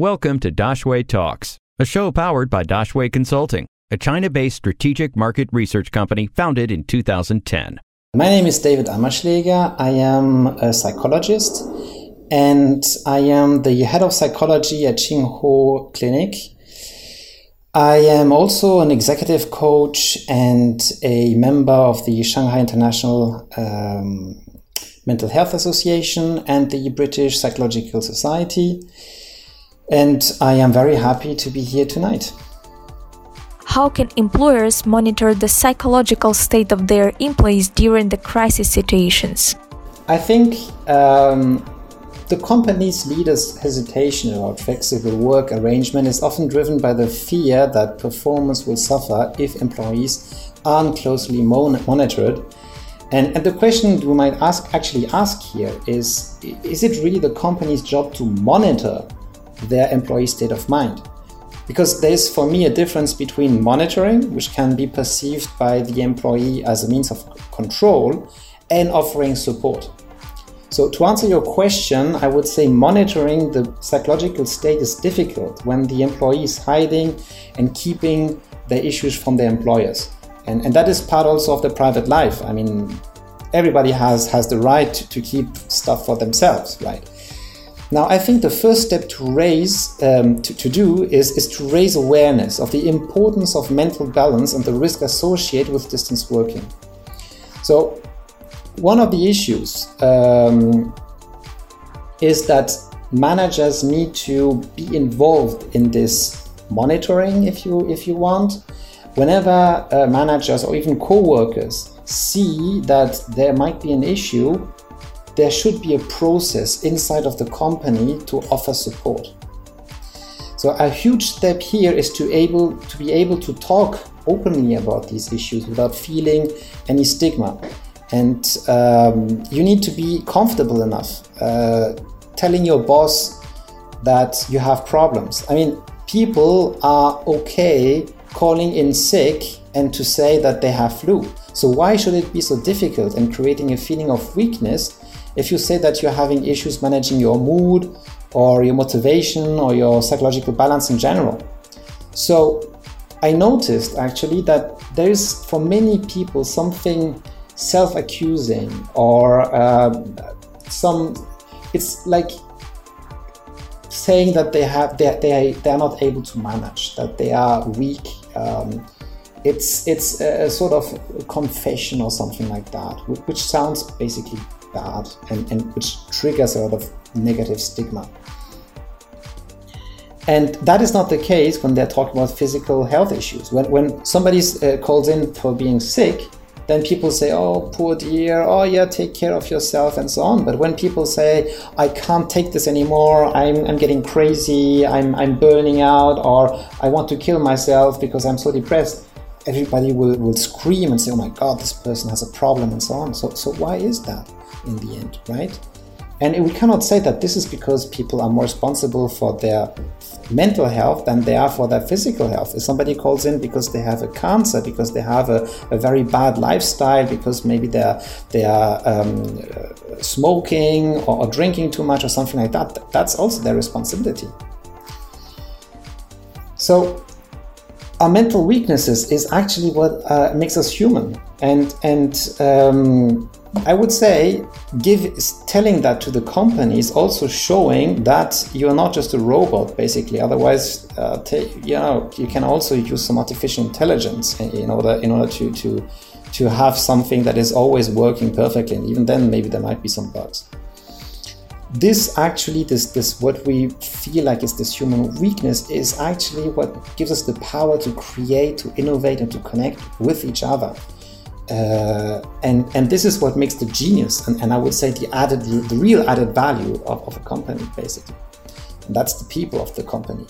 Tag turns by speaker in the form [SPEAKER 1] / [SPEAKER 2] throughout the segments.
[SPEAKER 1] Welcome to Daxue Talks, a show powered by Daxue Consulting, a China based strategic market research company founded in 2010.
[SPEAKER 2] My name is David Ammerschläger. I am a psychologist and I am the head of psychology at Xinghuo Clinic. I am also an executive coach and a member of the Shanghai International um, Mental Health Association and the British Psychological Society and I am very happy to be here tonight.
[SPEAKER 3] How can employers monitor the psychological state of their employees during the crisis situations?
[SPEAKER 2] I think um, the company's leaders' hesitation about flexible work arrangement is often driven by the fear that performance will suffer if employees aren't closely mon- monitored. And, and the question we might ask actually ask here is is it really the company's job to monitor their employee state of mind. Because there's for me a difference between monitoring, which can be perceived by the employee as a means of control, and offering support. So, to answer your question, I would say monitoring the psychological state is difficult when the employee is hiding and keeping the issues from their employers. And, and that is part also of the private life. I mean, everybody has, has the right to keep stuff for themselves, right? Now, I think the first step to raise, um, to, to do is, is to raise awareness of the importance of mental balance and the risk associated with distance working. So, one of the issues um, is that managers need to be involved in this monitoring, if you if you want. Whenever uh, managers or even co-workers see that there might be an issue, there should be a process inside of the company to offer support. So a huge step here is to able to be able to talk openly about these issues without feeling any stigma. And um, you need to be comfortable enough uh, telling your boss that you have problems. I mean, people are okay calling in sick and to say that they have flu. So why should it be so difficult and creating a feeling of weakness if you say that you're having issues managing your mood or your motivation or your psychological balance in general. So I noticed actually that there is for many people something self accusing or uh, some, it's like saying that they have they, they, they are not able to manage that they are weak um, it's it's a, a, sort of confession or something like that which sounds basically bad and, and which triggers a lot of negative stigma. And that is not the case when they're talking about physical health issues. When, when somebody uh, calls in for being sick, then people say, oh, poor dear, oh, yeah, take care of yourself, and so on. But when people say, I can't take this anymore, I'm, I'm getting crazy, I'm, I'm burning out, or I want to kill myself because I'm so depressed, everybody will, will scream and say, oh my God, this person has a problem, and so on. So, so why is that? in the end, right? And we cannot say that this is because people are more responsible for their mental health than they are for their physical health. If somebody calls in because they have a cancer, because they have a, a very bad lifestyle, because maybe they're they are um, smoking or, or, drinking too much or something like that, that's also their responsibility. So our mental weaknesses is actually what uh, makes us human, and and um, I would say give telling that to the company is also showing that you're not just a robot, basically. Otherwise, uh, you know, you can also use some artificial intelligence in order in order to to to have something that is always working perfectly. And even then, maybe there might be some bugs. This actually, this this what we feel like is this human weakness is actually what gives us the power to create, to innovate, and to connect with each other. Uh, and and this is what makes the genius and, and I would say the added the real added value of, of a company basically and that's the people of the company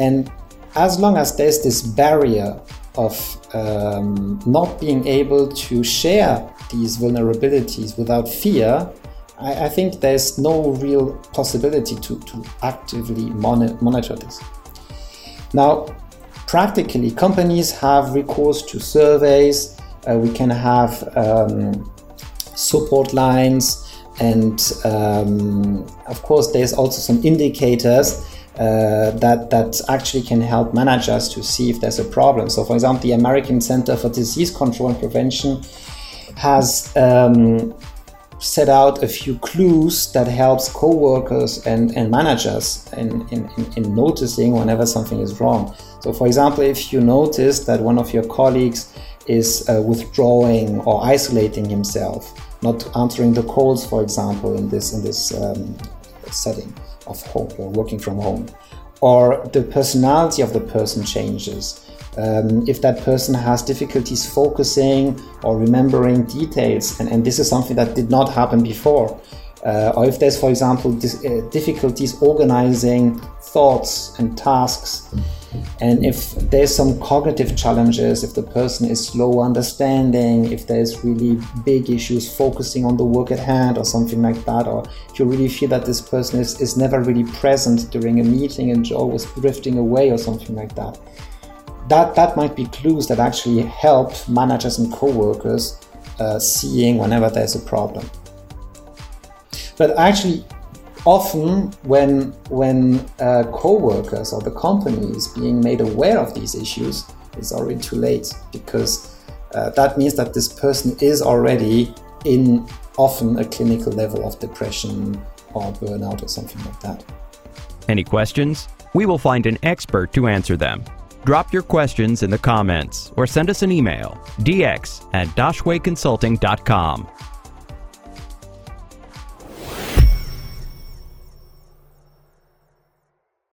[SPEAKER 2] and as long as there's this barrier of um, not being able to share these vulnerabilities without fear I, I think there's no real possibility to, to actively monitor, monitor this now practically companies have recourse to surveys uh, we can have um, support lines and um, of course, there's also some indicators uh, that that actually can help managers to see if there's a problem. So, for example, the American Center for Disease Control and Prevention has um, set out a few clues that helps co-workers and, and managers in, in, in noticing whenever something is wrong. So, for example, if you notice that one of your colleagues is uh, withdrawing or isolating himself, not answering the calls, for example, in this in this um, setting of home or working from home, or the personality of the person changes. Um, if that person has difficulties focusing or remembering details, and, and this is something that did not happen before, uh, or if there's, for example, dis- uh, difficulties organizing thoughts and tasks, and if there's some cognitive challenges, if the person is slow understanding, if there's really big issues focusing on the work at hand or something like that, or if you really feel that this person is, is never really present during a meeting and always drifting away or something like that, that, that might be clues that actually help managers and co-workers uh, seeing whenever there's a problem. But actually, often when when uh, co-workers or the company is being made aware of these issues, it's already too late because uh, that means that this person is already in often a clinical level of depression or burnout or something like that.
[SPEAKER 1] Any questions? We will find an expert to answer them. Drop your questions in the comments or send us an email dx at daxueconsulting.com.